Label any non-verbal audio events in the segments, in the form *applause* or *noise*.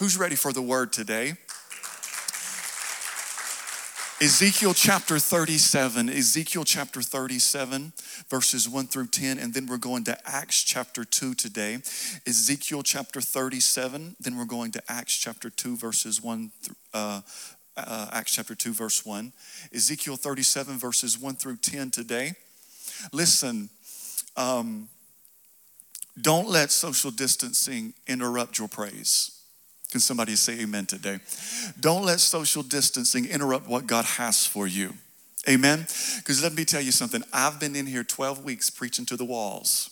Who's ready for the word today? Ezekiel chapter 37, Ezekiel chapter 37, verses 1 through 10, and then we're going to Acts chapter 2 today. Ezekiel chapter 37, then we're going to Acts chapter 2, verses 1 through, uh, uh, Acts chapter 2, verse 1. Ezekiel 37, verses 1 through 10 today. Listen, um, don't let social distancing interrupt your praise. Can somebody say amen today? Don't let social distancing interrupt what God has for you. Amen? Because let me tell you something. I've been in here 12 weeks preaching to the walls,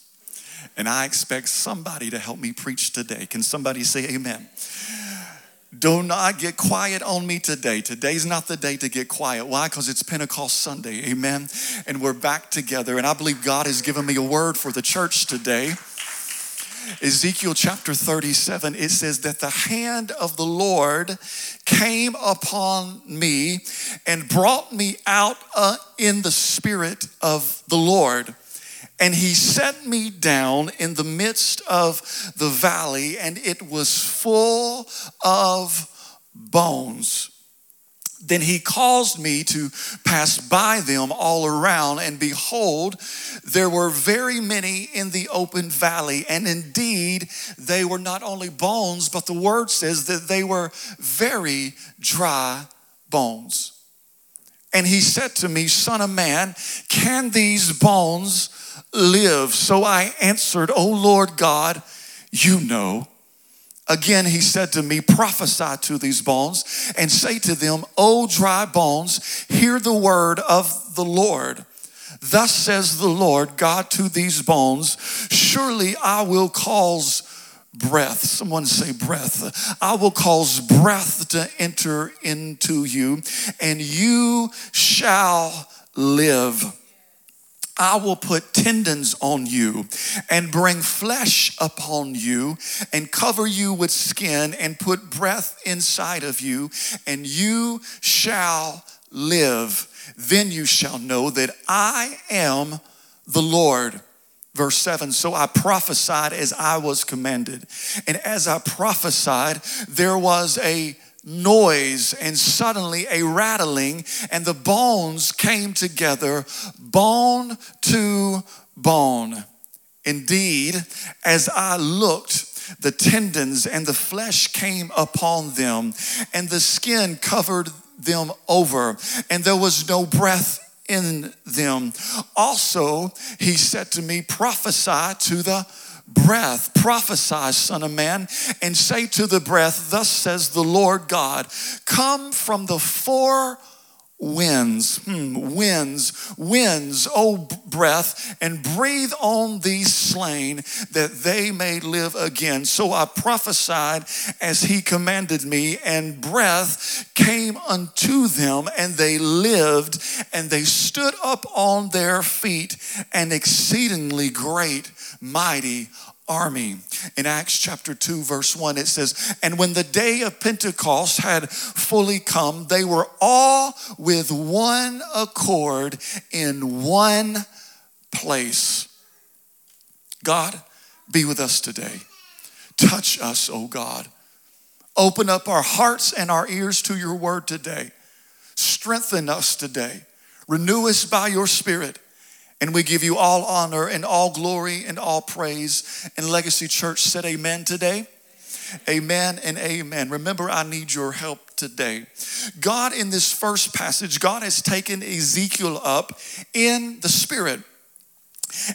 and I expect somebody to help me preach today. Can somebody say amen? Do not get quiet on me today. Today's not the day to get quiet. Why? Because it's Pentecost Sunday. Amen. And we're back together. And I believe God has given me a word for the church today. Ezekiel chapter 37, it says that the hand of the Lord came upon me and brought me out uh, in the spirit of the Lord. And he set me down in the midst of the valley, and it was full of bones. Then he caused me to pass by them all around, and behold, there were very many in the open valley. And indeed, they were not only bones, but the word says that they were very dry bones. And he said to me, Son of man, can these bones live? So I answered, O Lord God, you know. Again, he said to me, Prophesy to these bones and say to them, O dry bones, hear the word of the Lord. Thus says the Lord God to these bones, Surely I will cause breath. Someone say breath. I will cause breath to enter into you, and you shall live. I will put tendons on you and bring flesh upon you and cover you with skin and put breath inside of you, and you shall live. Then you shall know that I am the Lord. Verse 7 So I prophesied as I was commanded. And as I prophesied, there was a noise and suddenly a rattling, and the bones came together, bone to bone. Indeed, as I looked, the tendons and the flesh came upon them, and the skin covered them over, and there was no breath in them. Also, he said to me, Prophesy to the breath, prophesy, son of man, and say to the breath, Thus says the Lord God, come from the four winds, hmm, winds, winds, O breath, and breathe on these slain that they may live again. So I prophesied as he commanded me, and breath came unto them, and they lived, and they stood up on their feet, an exceedingly great, mighty army. In Acts chapter 2, verse 1, it says, And when the day of Pentecost had fully come, they were all with one accord in one place. God, be with us today. Touch us, oh God. Open up our hearts and our ears to your word today. Strengthen us today. Renew us by your spirit and we give you all honor and all glory and all praise. And Legacy Church said amen today. Amen and amen. Remember, I need your help today. God, in this first passage, God has taken Ezekiel up in the Spirit.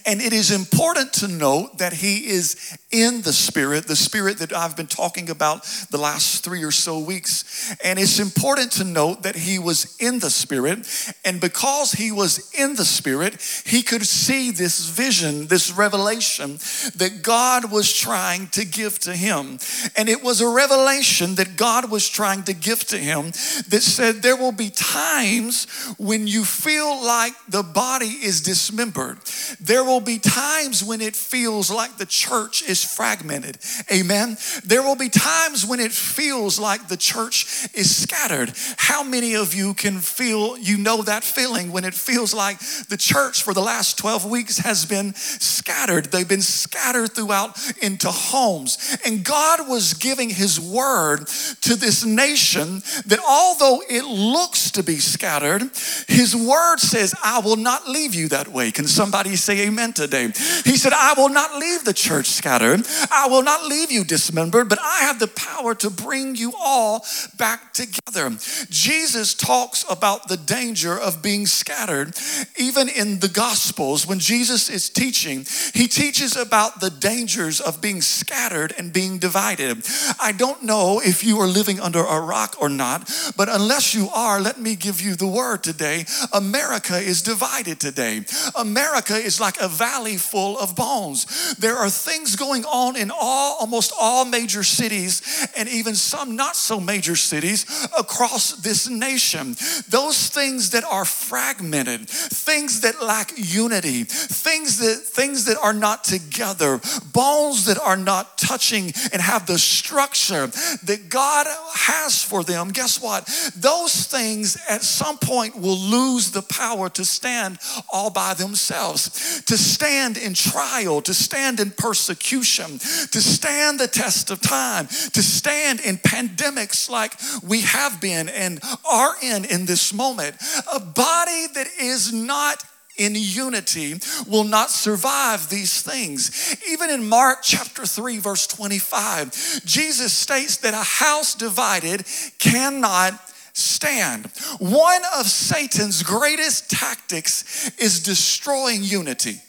And it is important to note that he is in the Spirit, the Spirit that I've been talking about the last three or so weeks. And it's important to note that he was in the Spirit. And because he was in the Spirit, he could see this vision, this revelation that God was trying to give to him. And it was a revelation that God was trying to give to him that said, There will be times when you feel like the body is dismembered There will be times when it feels like the church is fragmented. Amen. There will be times when it feels like the church is scattered. How many of you can feel, you know that feeling when it feels like the church for the last 12 weeks has been scattered? They've been scattered throughout into homes. And God was giving His word to this nation that although it looks to be scattered, His word says, I will not leave you that way. Can somebody say amen today? He said, I will not leave the church scattered. I will not leave you dismembered, but I have the power to bring you all back together. Jesus talks about the danger of being scattered. Even in the Gospels, when Jesus is teaching, he teaches about the dangers of being scattered and being divided. I don't know if you are living under a rock or not, but unless you are, let me give you the word today. America is divided today. America is like a valley full of bones. There are things going on in all almost all major cities and even some not so major cities across this nation. Those things that are fragmented, things that lack unity, things that things that are not together, bones that are not touching and have the structure that God has for them. Guess what? Those things at some point will lose the power to stand all by themselves, to stand in trial, to stand in persecution, to stand the test of time, to stand in pandemics like we have been and are in in this moment. A body that is not in unity will not survive these things. Even in Mark chapter 3, verse 25, Jesus states that a house divided cannot stand. One of Satan's greatest tactics is destroying unity.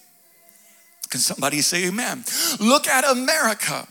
Can somebody say amen? Look at America.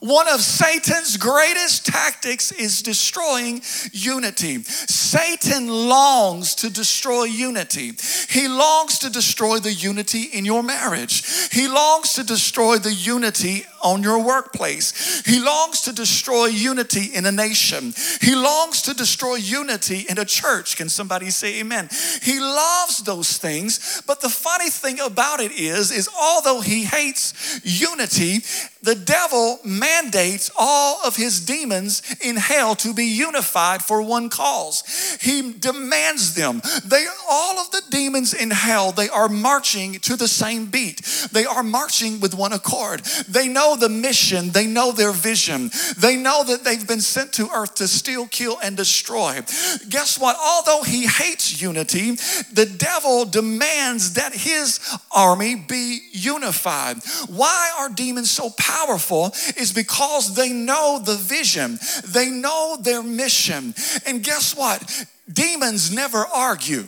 One of Satan's greatest tactics is destroying unity. Satan longs to destroy unity. He longs to destroy the unity in your marriage. He longs to destroy the unity on your workplace. He longs to destroy unity in a nation. He longs to destroy unity in a church. Can somebody say amen? He loves those things, but the funny thing about it is is although he hates unity, the devil mandates all of his demons in hell to be unified for one cause. He demands them. They all of the demons in hell, they are marching to the same beat. They are marching with one accord. They know the mission, they know their vision. They know that they've been sent to earth to steal, kill and destroy. Guess what? Although he hates unity, the devil demands that his army be unified. Why are demons so powerful? Is because they know the vision, they know their mission. And guess what? Demons never argue.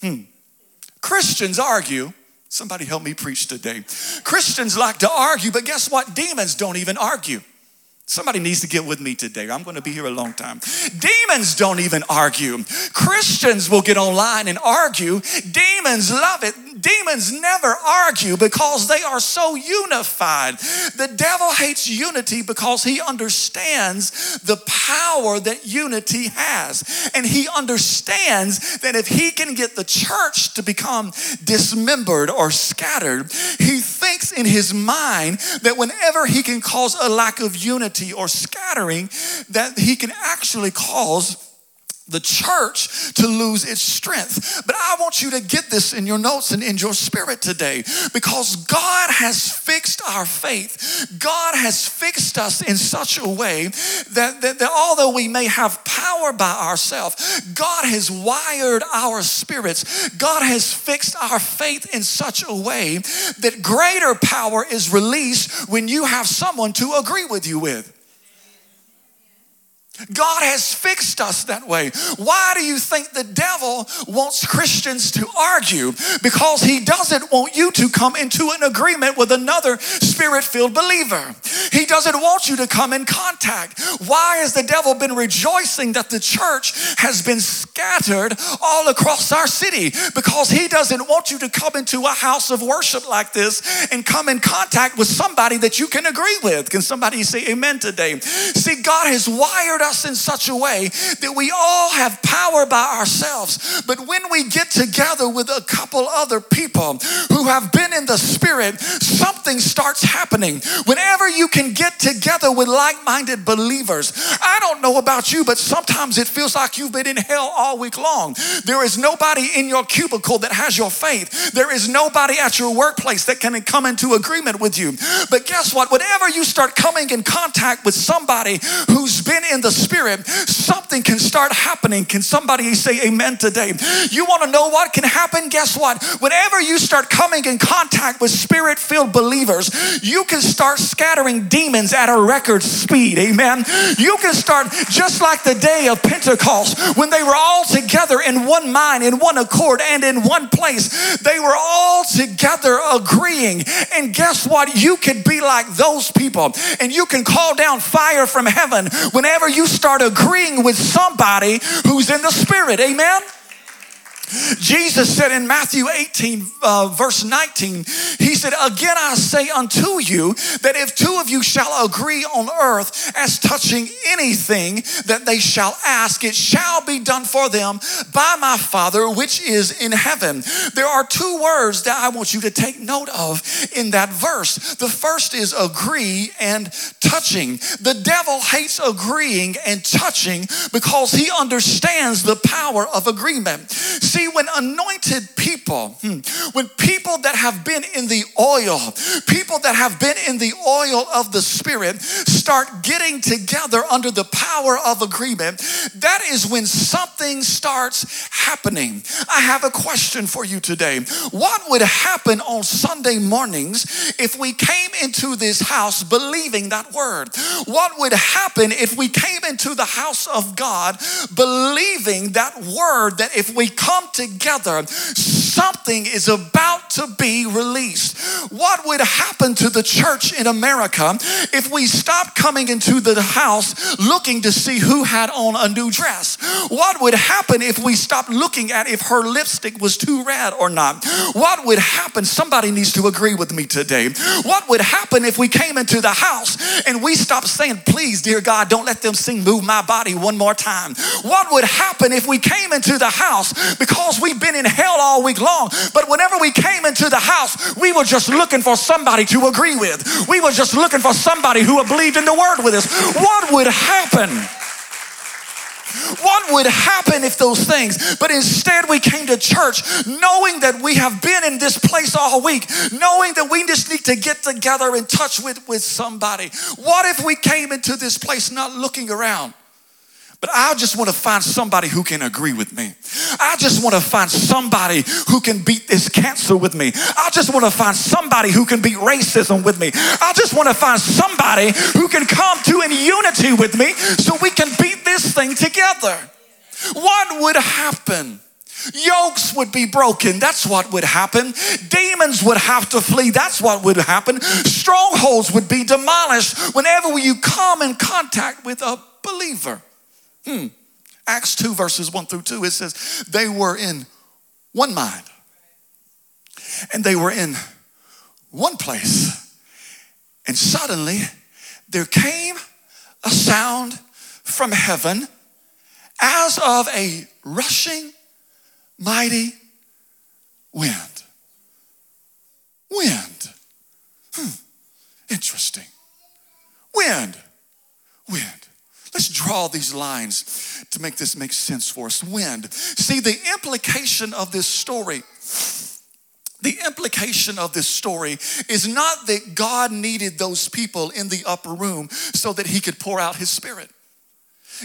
Hmm. Christians argue. Somebody help me preach today. Christians like to argue, but guess what? Demons don't even argue. Somebody needs to get with me today. I'm going to be here a long time. Demons don't even argue. Christians will get online and argue. Demons love it. Demons never argue because they are so unified. The devil hates unity because he understands the power that unity has. And he understands that if he can get the church to become dismembered or scattered, he thinks in his mind that whenever he can cause a lack of unity or scattering, that he can actually cause the church to lose its strength. But I want you to get this in your notes and in your spirit today because God has fixed our faith. God has fixed us in such a way that, that, that although we may have power by ourselves, God has wired our spirits. God has fixed our faith in such a way that greater power is released when you have someone to agree with you with. God has fixed us that way. Why do you think the devil wants Christians to argue? Because he doesn't want you to come into an agreement with another spirit filled believer. He doesn't want you to come in contact. Why has the devil been rejoicing that the church has been scattered all across our city? Because he doesn't want you to come into a house of worship like this and come in contact with somebody that you can agree with. Can somebody say amen today? See, God has wired us in such a way that we all have power by ourselves. But when we get together with a couple other people who have been in the spirit, something starts happening. Whenever you can get together with like minded believers, I don't know about you, but sometimes it feels like you've been in hell all week long. There is nobody in your cubicle that has your faith, there is nobody at your workplace that can come into agreement with you. But guess what? Whenever you start coming in contact with somebody who's been in the spirit, something can start happening. Can somebody say amen today? You want to know what can happen? Guess what? Whenever you start coming in contact with spirit filled believers, you can start scattering demons at a record speed. Amen. You can start just like the day of Pentecost when they were all together in one mind, in one accord, and in one place. They were all together agreeing. And guess what? You could be like those people and you can call down fire from heaven whenever you start agreeing with somebody who's in the spirit. Amen. Jesus said in Matthew 18, uh, verse 19, He said, Again I say unto you that if two of you shall agree on earth as touching anything that they shall ask, it shall be done for them by my Father which is in heaven. There are two words that I want you to take note of in that verse. The first is agree and touching. The devil hates agreeing and touching because he understands the power of agreement. See, when anointed people, hmm, when people that have been in the oil, people that have been in the oil of the Spirit start getting together under the power of agreement, that is when something starts happening. I have a question for you today. What would happen on Sunday mornings if we came into this house believing that word? What would happen if we came into the house of God believing that word that if we come together, something is about to be released. What would happen to the church in America if we stopped coming into the house looking to see who had on a new dress? What would happen if we stopped looking at if her lipstick was too red or not? What would happen? Somebody needs to agree with me today. What would happen if we came into the house and we stopped saying, Please, dear God, don't let them sing Move My Body one more time? What would happen if we came into the house because we've been in hell all week long, but whenever we came into the house, we were just looking for somebody to agree with. We were just looking for somebody who believed in the word with us. What would happen? What would happen if those things? But instead, we came to church knowing that we have been in this place all week, knowing that we just need to get together in touch with, with somebody. What if we came into this place not looking around? But I just want to find somebody who can agree with me. I just want to find somebody who can beat this cancer with me. I just want to find somebody who can beat racism with me. I just want to find somebody who can come to in unity with me so we can beat this thing together. What would happen? Yokes would be broken. That's what would happen. Demons would have to flee. That's what would happen. Strongholds would be demolished whenever you come in contact with a believer. Hmm. Acts 2, verses 1 through 2, it says, they were in one mind and they were in one place. And suddenly there came a sound from heaven as of a rushing mighty wind. Wind. Hmm. Interesting. Wind. Wind. Let's draw these lines to make this make sense for us. Wind. See, the implication of this story the implication of this story is not that God needed those people in the upper room so that he could pour out his spirit.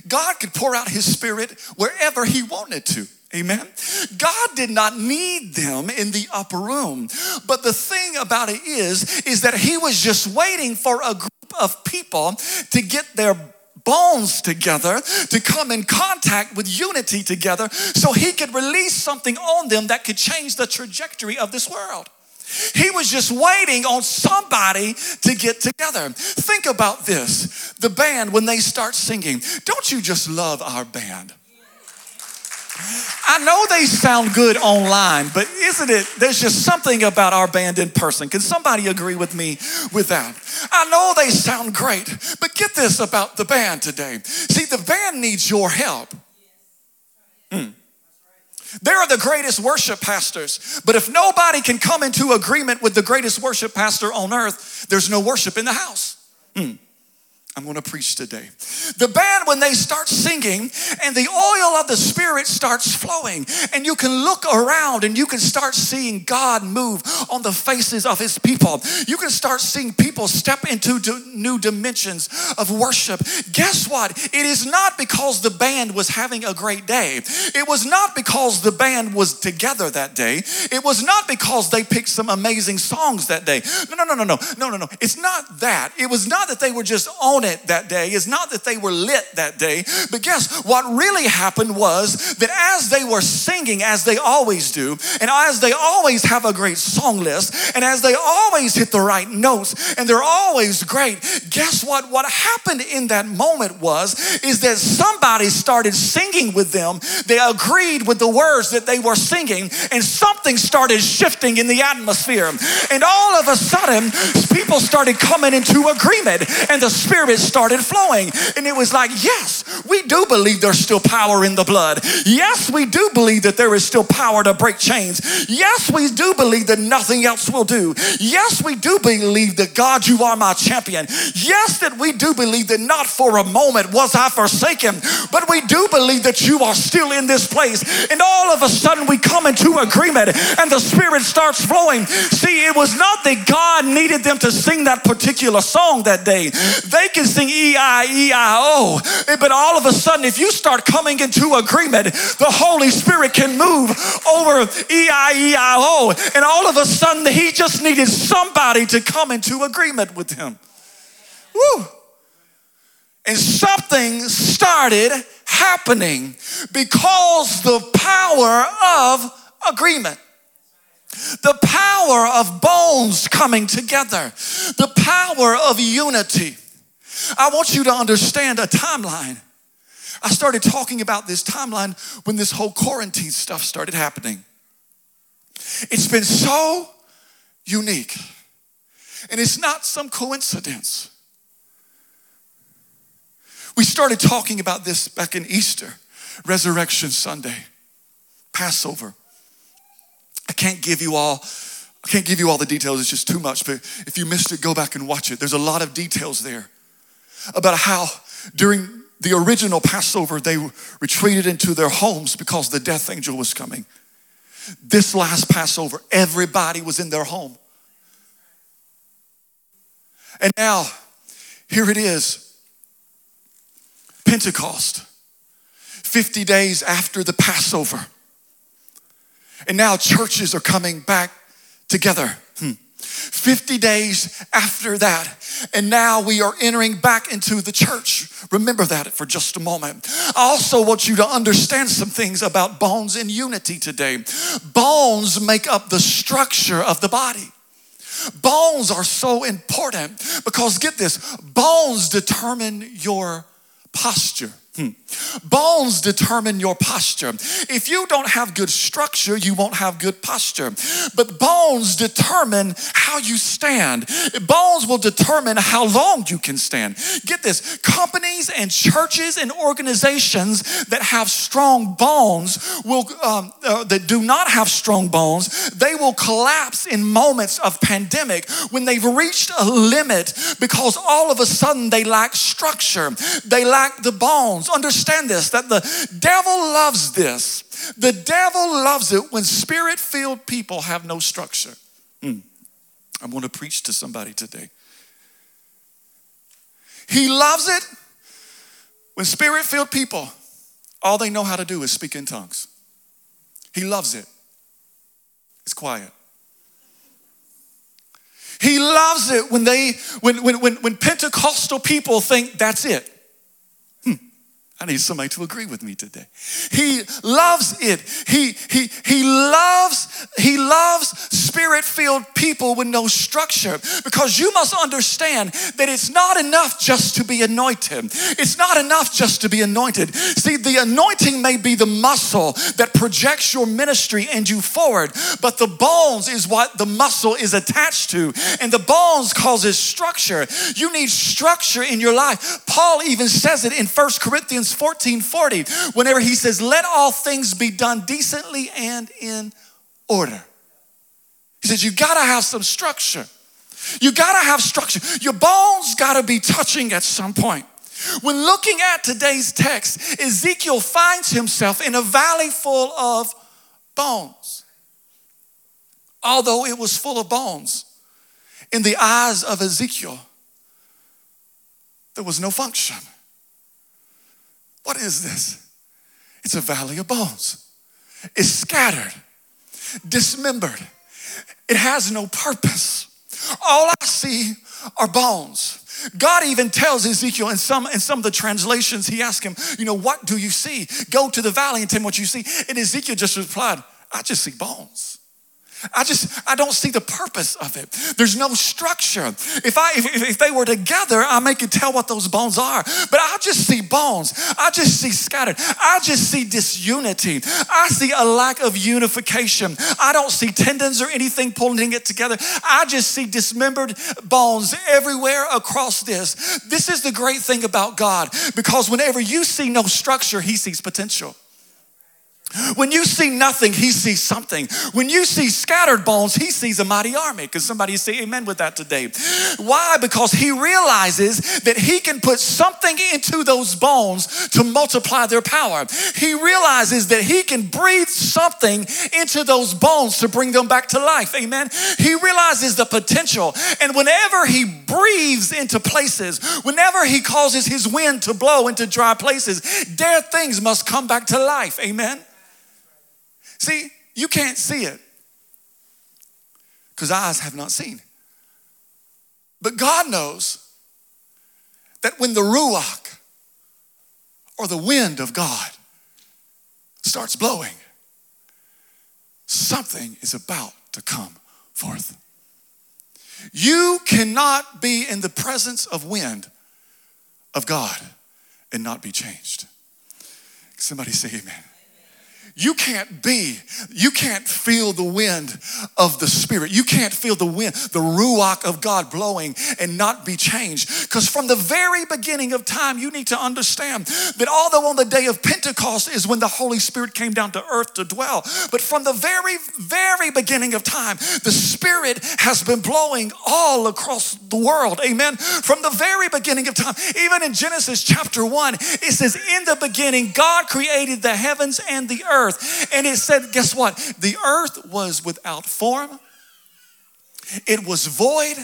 God could pour out his spirit wherever he wanted to. Amen. God did not need them in the upper room. But the thing about it is is that he was just waiting for a group of people to get their bones together, to come in contact with unity together, so he could release something on them that could change the trajectory of this world. He was just waiting on somebody to get together. Think about this the band, when they start singing, don't you just love our band? I know they sound good online, but isn't it? There's just something about our band in person. Can somebody agree with me with that? I know they sound great, but get this about the band today. See, the band needs your help. Mm. They're the greatest worship pastors, but if nobody can come into agreement with the greatest worship pastor on earth, there's no worship in the house. Mm. I'm going to preach today. The band, when they start singing and the oil of the Spirit starts flowing, and you can look around and you can start seeing God move on the faces of His people. You can start seeing people step into new dimensions of worship. Guess what? It is not because the band was having a great day, it was not because the band was together that day, it was not because they picked some amazing songs that day. No, no, no, no, no, no, no, no. It's not that. It was not that they were just on on it that day is not that they were lit that day, but guess what really happened was that as they were singing, as they always do, and as they always have a great song list, and as they always hit the right notes, and they're always great, guess what? What happened in that moment was is that somebody started singing with them. They agreed with the words that they were singing, and something started shifting in the atmosphere. And all of a sudden, people started coming into agreement, and the Spirit Spirit started flowing. And it was like, yes, we do believe there's still power in the blood. Yes, we do believe that there is still power to break chains. Yes, we do believe that nothing else will do. Yes, we do believe that God, you are my champion. Yes, that we do believe that not for a moment was I forsaken, but we do believe that you are still in this place. And all of a sudden we come into agreement and the Spirit starts flowing. See, it was not that God needed them to sing that particular song that day. They can sing E I E I O, eh, but all of a sudden, if you start coming into agreement, the Holy Spirit can move over E I E I O, and all of a sudden, He just needed somebody to come into agreement with Him. Woo! And something started happening because the power of agreement the power of bones coming together, the power of unity. I want you to understand a timeline. I started talking about this timeline when this whole quarantine stuff started happening. It's been so unique, and it's not some coincidence. We started talking about this back in Easter, Resurrection Sunday, Passover. I can't give you all I can't give you all the details, it's just too much, but if you missed it, go back and watch it. There's a lot of details there about how during the original Passover they retreated into their homes because the death angel was coming. This last Passover, everybody was in their home. And now, here it is Pentecost, 50 days after the Passover. And now churches are coming back together. 50 days after that. And now we are entering back into the church. Remember that for just a moment. I also want you to understand some things about bones in unity today. Bones make up the structure of the body. Bones are so important because get this bones determine your posture. Hmm. Bones determine your posture. If you don't have good structure, you won't have good posture. But bones determine how you stand. Bones will determine how long you can stand. Get this companies and churches and organizations that have strong bones will, um, uh, that do not have strong bones, they will collapse in moments of pandemic when they've reached a limit because all of a sudden they lack structure, they lack the bones bones. Understand this that the devil loves this. The devil loves it when spirit filled people have no structure. Mm. I'm going to preach to somebody today. He loves it when spirit filled people, all they know how to do is speak in tongues. He loves it. It's quiet. He loves it when they when when, when Pentecostal people think that's it. I need somebody to agree with me today. He loves it. He, he, he loves, he loves spirit-filled people with no structure because you must understand that it's not enough just to be anointed. It's not enough just to be anointed. See, the anointing may be the muscle that projects your ministry and you forward, but the bones is what the muscle is attached to. And the bones causes structure. You need structure in your life. Paul even says it in First Corinthians 14 40, whenever he says, Let all things be done decently and in order. He says, You gotta have some structure. You gotta have structure. Your bones gotta be touching at some point. When looking at today's text, Ezekiel finds himself in a valley full of bones. Although it was full of bones, in the eyes of Ezekiel, there was no function. What is this? It's a valley of bones. It's scattered, dismembered. It has no purpose. All I see are bones. God even tells Ezekiel in some in some of the translations, he asked him, you know, what do you see? Go to the valley and tell me what you see. And Ezekiel just replied, I just see bones. I just, I don't see the purpose of it. There's no structure. If I, if, if they were together, I may could tell what those bones are. But I just see bones. I just see scattered. I just see disunity. I see a lack of unification. I don't see tendons or anything pulling it together. I just see dismembered bones everywhere across this. This is the great thing about God because whenever you see no structure, He sees potential. When you see nothing, he sees something. When you see scattered bones, he sees a mighty army. Can somebody say amen with that today? Why? Because he realizes that he can put something into those bones to multiply their power. He realizes that he can breathe something into those bones to bring them back to life. Amen. He realizes the potential. And whenever he breathes into places, whenever he causes his wind to blow into dry places, dead things must come back to life. Amen. See, you can't see it because eyes have not seen. But God knows that when the Ruach or the wind of God starts blowing, something is about to come forth. You cannot be in the presence of wind of God and not be changed. Somebody say amen. You can't be, you can't feel the wind of the Spirit. You can't feel the wind, the Ruach of God blowing and not be changed. Because from the very beginning of time, you need to understand that although on the day of Pentecost is when the Holy Spirit came down to earth to dwell, but from the very, very beginning of time, the Spirit has been blowing all across the world. Amen. From the very beginning of time, even in Genesis chapter 1, it says, In the beginning, God created the heavens and the earth earth. And it said, guess what? The earth was without form, it was void,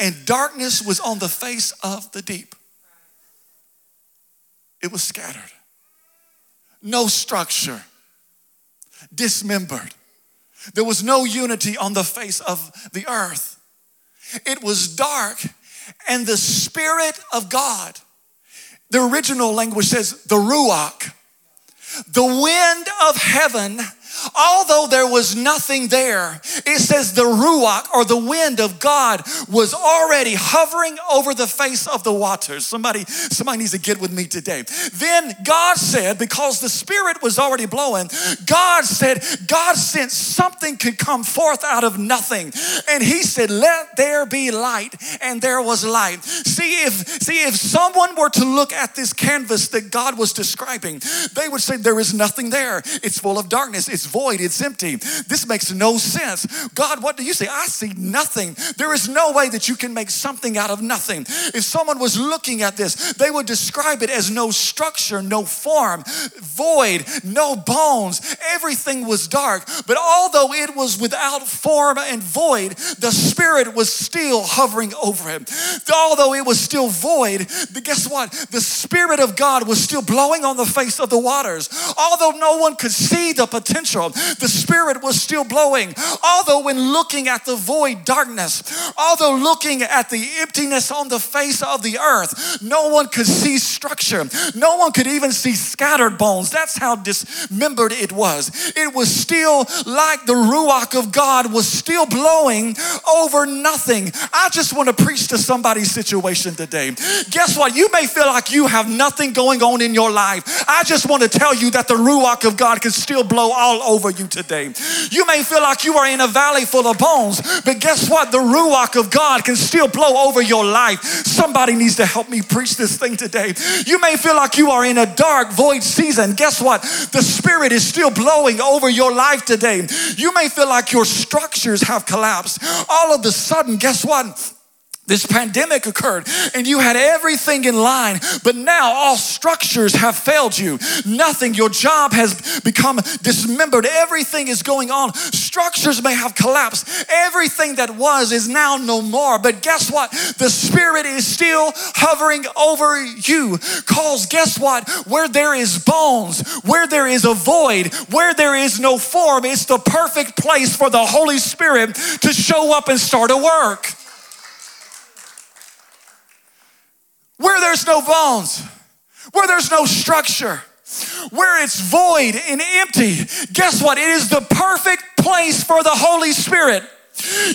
and darkness was on the face of the deep. It was scattered, no structure, dismembered. There was no unity on the face of the earth. It was dark, and the Spirit of God, the original language says the Ruach, the wind of heaven although there was nothing there, it says the Ruach or the wind of God was already hovering over the face of the waters. Somebody, somebody needs to get with me today. Then God said, because the Spirit was already blowing, God said, God sent something could come forth out of nothing. And He said, Let there be light, and there was light. See, if see, if someone were to look at this canvas that God was describing, they would say, There is nothing there. It's full of darkness. It's void, it's empty. This makes no sense. God, what do you say? I see nothing. There is no way that you can make something out of nothing. If someone was looking at this, they would describe it as no structure, no form, void, no bones. Everything was dark. But although it was without form and void, the Spirit was still hovering over him. Although it was still void, guess what? The Spirit of God was still blowing on the face of the waters. Although no one could see the potential, the Spirit was still blowing. Although when looking at the void darkness, although looking at the emptiness on the face of the earth, no one could see structure. No one could even see scattered bones. That's how dismembered it was. It was still like the Ruach of God was still blowing over nothing. I just want to preach to somebody's situation today. Guess what? You may feel like you have nothing going on in your life. I just want to tell you that the Ruach of God can still blow all over you today. You may feel like you are in a valley full of bones, but guess what? The Ruach of God can still blow over your life. Somebody needs to help me preach this thing today. You may feel like you are in a dark, void season. Guess what? The Spirit is still blowing over your life today. You may feel like your structures have collapsed. All of a sudden, guess what? This pandemic occurred and you had everything in line, but now all structures have failed you. Nothing, your job has become dismembered. Everything is going on. Structures may have collapsed. Everything that was is now no more. But guess what? The Spirit is still hovering over you. Cause guess what? Where there is bones, where there is a void, where there is no form, it's the perfect place for the Holy Spirit to show up and start a work. where there's no bones, where there's no structure, where it's void and empty, guess what? It is the perfect place for the Holy Spirit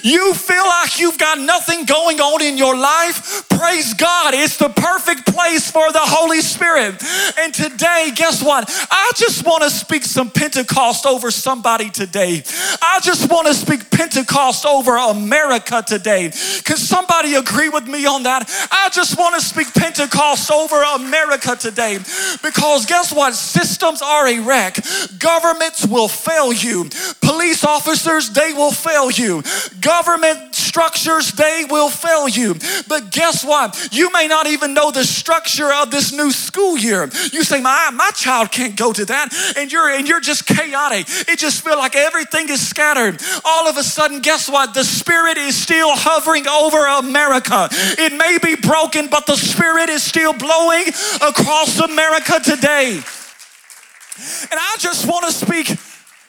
you feel like you've got nothing going on in your life? Praise God. It's the perfect place for the Holy Spirit. And today, guess what? I just want to speak some Pentecost over somebody today. I just want to speak Pentecost over America today. Can somebody agree with me on that? I just want to speak Pentecost over America today. Because guess what? Systems are a wreck. Governments will fail you. Police officers, they will fail you. Government structures, they will fail you. But guess what? You may not even know the structure of this new school year. You say, my, my child can't go to that. And you're, and you're just chaotic. It just feels like everything is scattered. All of a sudden, guess what? The Spirit is still hovering over America. It may be broken, but the Spirit is still blowing across America today. And I just want to speak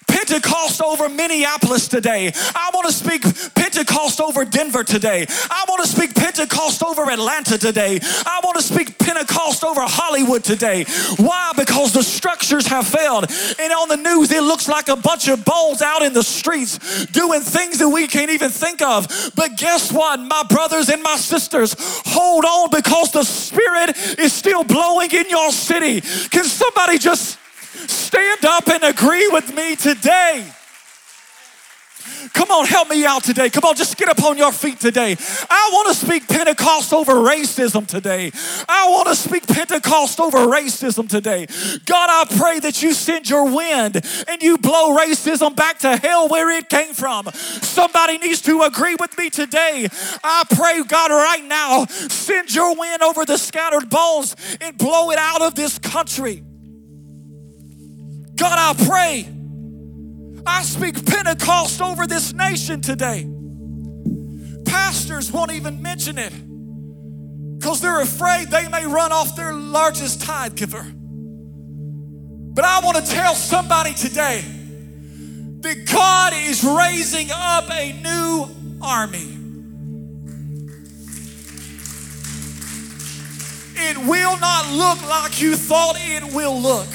Pentecost over Minneapolis today. I want to speak Pentecost over Denver today. I want to speak Pentecost over Atlanta today. I want to speak Pentecost over Hollywood today. Why? Because the structures have failed. And on the news, it looks like a bunch of bones out in the streets doing things that we can't even think of. But guess what, my brothers and my sisters? Hold on because the Spirit is still blowing in your city. Can somebody just Stand up and agree with me today. Come on, help me out today. Come on, just get up on your feet today. I want to speak Pentecost over racism today. I want to speak Pentecost over racism today. God, I pray that you send your wind and you blow racism back to hell where it came from. Somebody needs to agree with me today. I pray, God, right now, send your wind over the scattered bones and blow it out of this country. God, I pray. I speak Pentecost over this nation today. Pastors won't even mention it because they're afraid they may run off their largest tithe giver. But I want to tell somebody today that God is raising up a new army. It will not look like you thought it will look.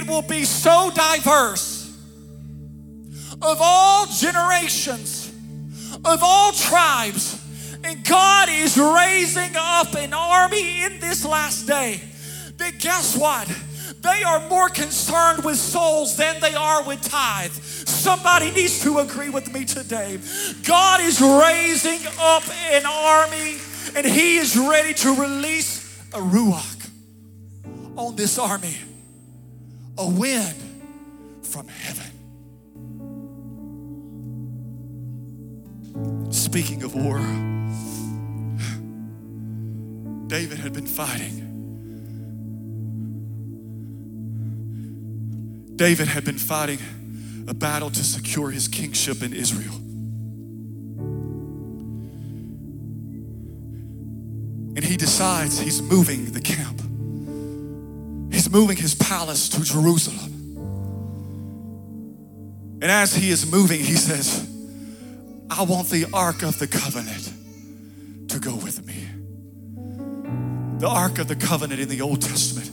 It will be so diverse of all generations, of all tribes. And God is raising up an army in this last day that guess what? They are more concerned with souls than they are with tithe. Somebody needs to agree with me today. God is raising up an army and He is ready to release a Ruach on this army a wind from heaven. Speaking of war, David had been fighting. David had been fighting a battle to secure his kingship in Israel. And he decides he's moving the camp. He's moving his palace to Jerusalem. And as he is moving, he says, I want the Ark of the Covenant to go with me. The Ark of the Covenant in the Old Testament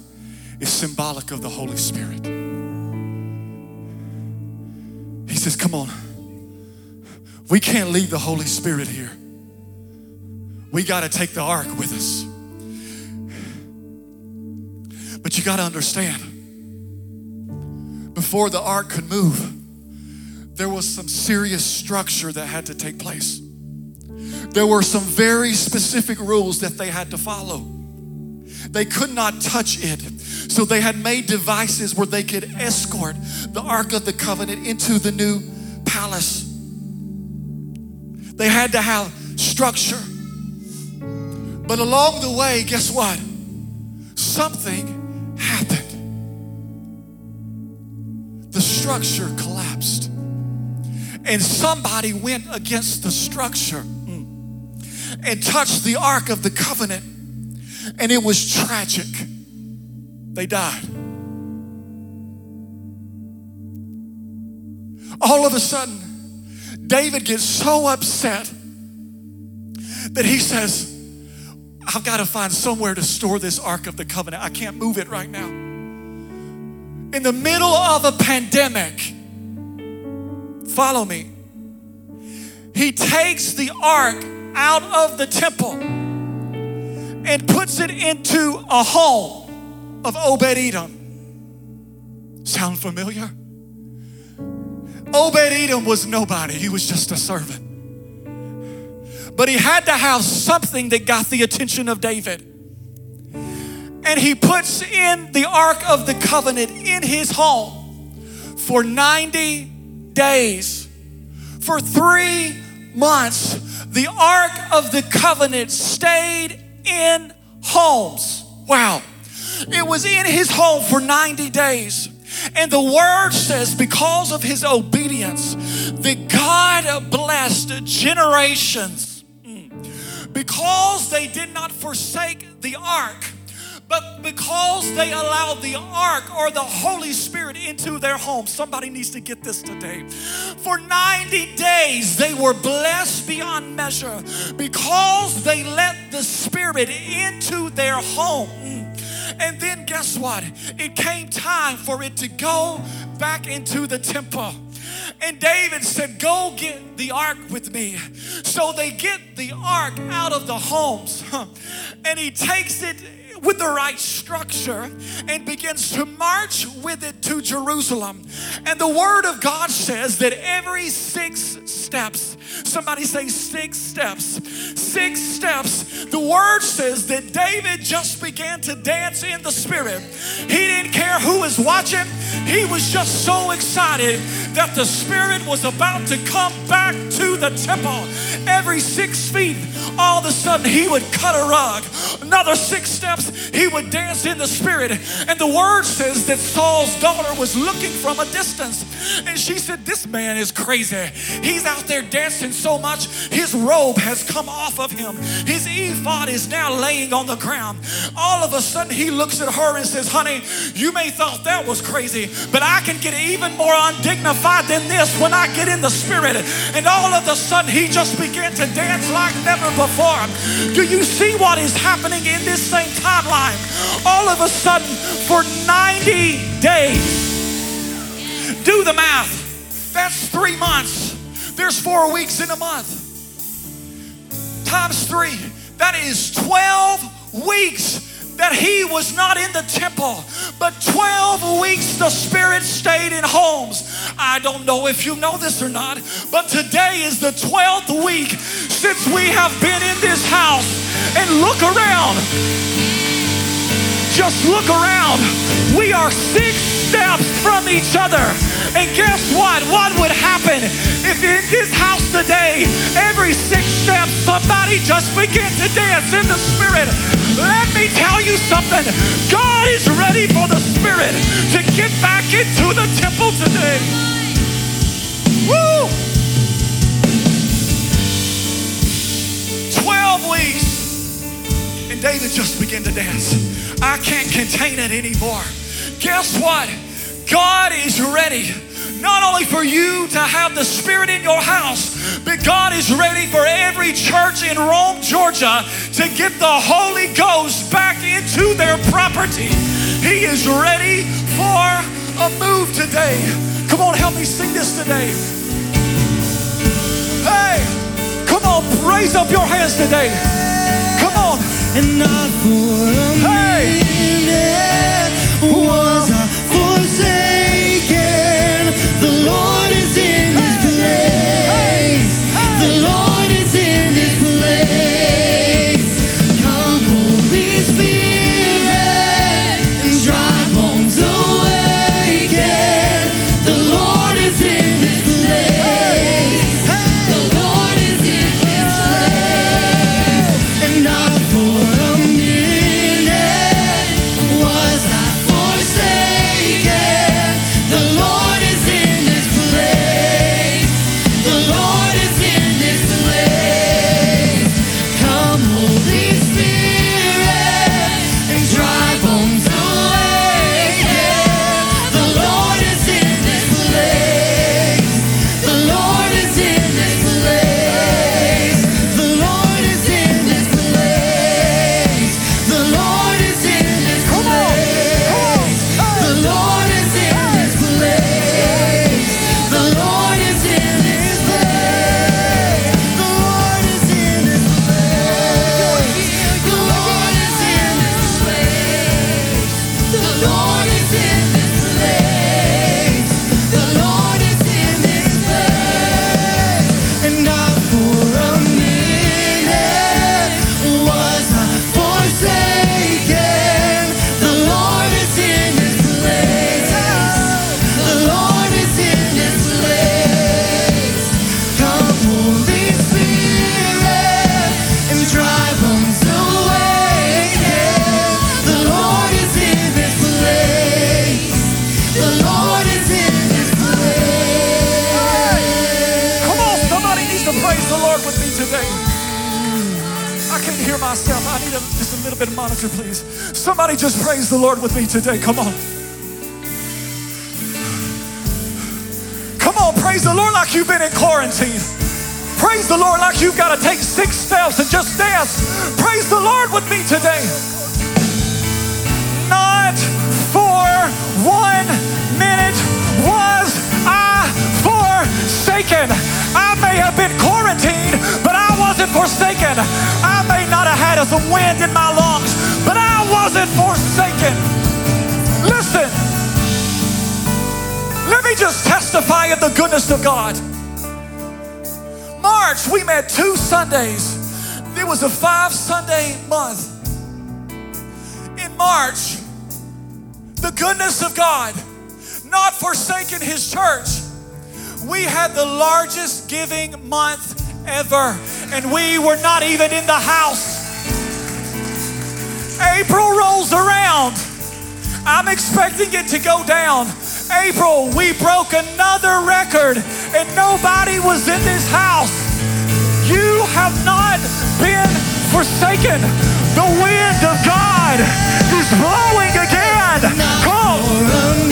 is symbolic of the Holy Spirit. He says, Come on. We can't leave the Holy Spirit here. We got to take the ark with us. Got to understand, before the ark could move, there was some serious structure that had to take place. There were some very specific rules that they had to follow. They could not touch it. So they had made devices where they could escort the Ark of the Covenant into the new palace. They had to have structure. But along the way, guess what? Something happened. The structure collapsed. And somebody went against the structure and touched the Ark of the Covenant, and it was tragic. They died. All of a sudden, David gets so upset that he says, I've got to find somewhere to store this Ark of the Covenant. I can't move it right now. In the middle of a pandemic, follow me, he takes the Ark out of the temple and puts it into a home of Obed Edom. Sound familiar? Obed Edom was nobody, he was just a servant. But he had to have something that got the attention of David. And he puts in the Ark of the Covenant in his home for 90 days. For three months, the Ark of the Covenant stayed in homes. Wow. It was in his home for 90 days. And the word says, because of his obedience, that God blessed generations. Because they did not forsake the ark, but because they allowed the ark or the Holy Spirit into their home, somebody needs to get this today. For 90 days, they were blessed beyond measure because they let the Spirit into their home. And then guess what? It came time for it to go back into the temple. And David said, Go get the ark with me. So they get the ark out of the homes. *laughs* And he takes it with the right structure and begins to march with it to Jerusalem. And the Word of God says that every six steps, somebody say six steps, six steps, the Word says that David just began to dance in the Spirit. He didn't care who was watching, he was just so excited that the Spirit was about to come back to the temple. Every six feet, all of a sudden, he would cut a rug. Another six steps, he would dance in the spirit. And the word says that Saul's daughter was looking from a distance. And she said, This man is crazy. He's out there dancing so much, his robe has come off of him. His ephod is now laying on the ground. All of a sudden, he looks at her and says, Honey, you may thought that was crazy, but I can get even more undignified than this when I get in the spirit. And all of a sudden, he just began to dance like never before. Do you see what is happening in this same All of a sudden, for 90 days, do the math. That's three months. There's four weeks in a month. Times three. That is 12 weeks that he was not in the temple, but 12 weeks the Spirit stayed in homes. I don't know if you know this or not, but today is the 12th week since we have been in this house. And look around. Just look around. We are six steps from each other. And guess what? What would happen if in this house today, every six steps, somebody just began to dance in the Spirit? Let me tell you something. God is ready for the Spirit to get back into the temple today. Woo! 12 weeks. And David just began to dance. I can't contain it anymore. Guess what? God is ready not only for you to have the Spirit in your house, but God is ready for every church in Rome, Georgia to get the Holy Ghost back into their property. He is ready for a move today. Come on, help me sing this today. Hey, come on, raise up your hands today. And not for a Hey. minute was I the Lord with me today. Come on. Come on, praise the Lord like you've been in quarantine. Praise the Lord like you've got to take six steps and just dance. Praise the Lord with me today. Not for one minute was I forsaken. I may have been quarantined, but I wasn't forsaken. I may not have had some wind in my lungs, forsaken. Listen, let me just testify of the goodness of God. March, we met two Sundays. It was a five Sunday month. In March, the goodness of God, not forsaken His church. We had the largest giving month ever, and we were not even in the house. April rolls around. I'm expecting it to go down. April, we broke another record, and nobody was in this house. You have not been forsaken. The wind of God is blowing again. Come.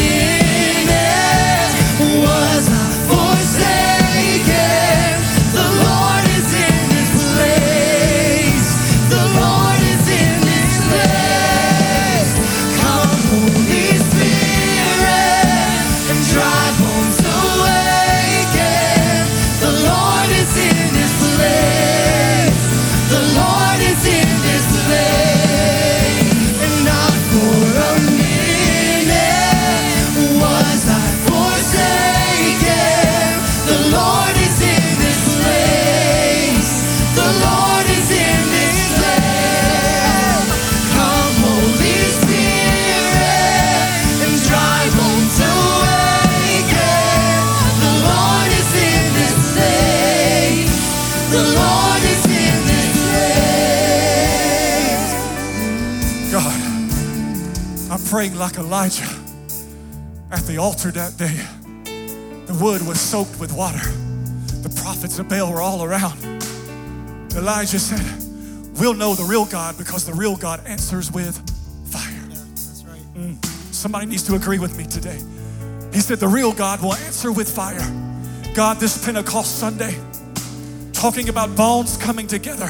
Like Elijah at the altar that day. The wood was soaked with water. The prophets of Baal were all around. Elijah said, We'll know the real God because the real God answers with fire. That's right. Mm. Somebody needs to agree with me today. He said, The real God will answer with fire. God, this Pentecost Sunday, talking about bones coming together,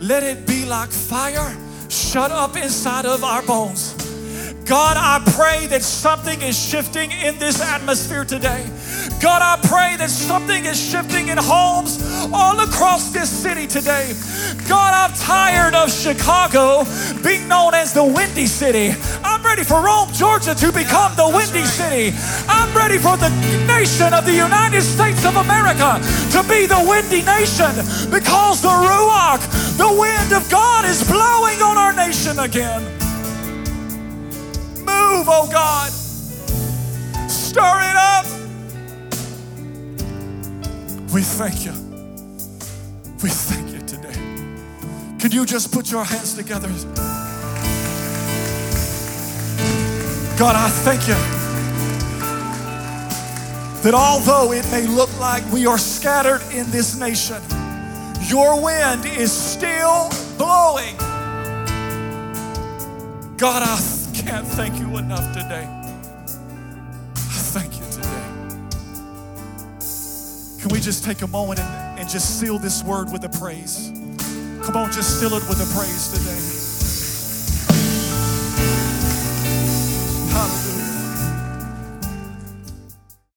let it be like fire shut up inside of our bones. God, I pray that something is shifting in this atmosphere today. God, I pray that something is shifting in homes all across this city today. God, I'm tired of Chicago being known as the Windy City. I'm ready for Rome, Georgia to become the Windy City. I'm ready for the nation of the United States of America to be the windy nation because the Ruach, the wind of God, is blowing on our nation again. Move, oh God. Stir it up. We thank you. We thank you today. Can you just put your hands together? God, I thank you that although it may look like we are scattered in this nation, your wind is still blowing. God, I can't thank you enough today. I thank you today. Can we just take a moment and, and just seal this word with a praise? Come on, just seal it with a praise today.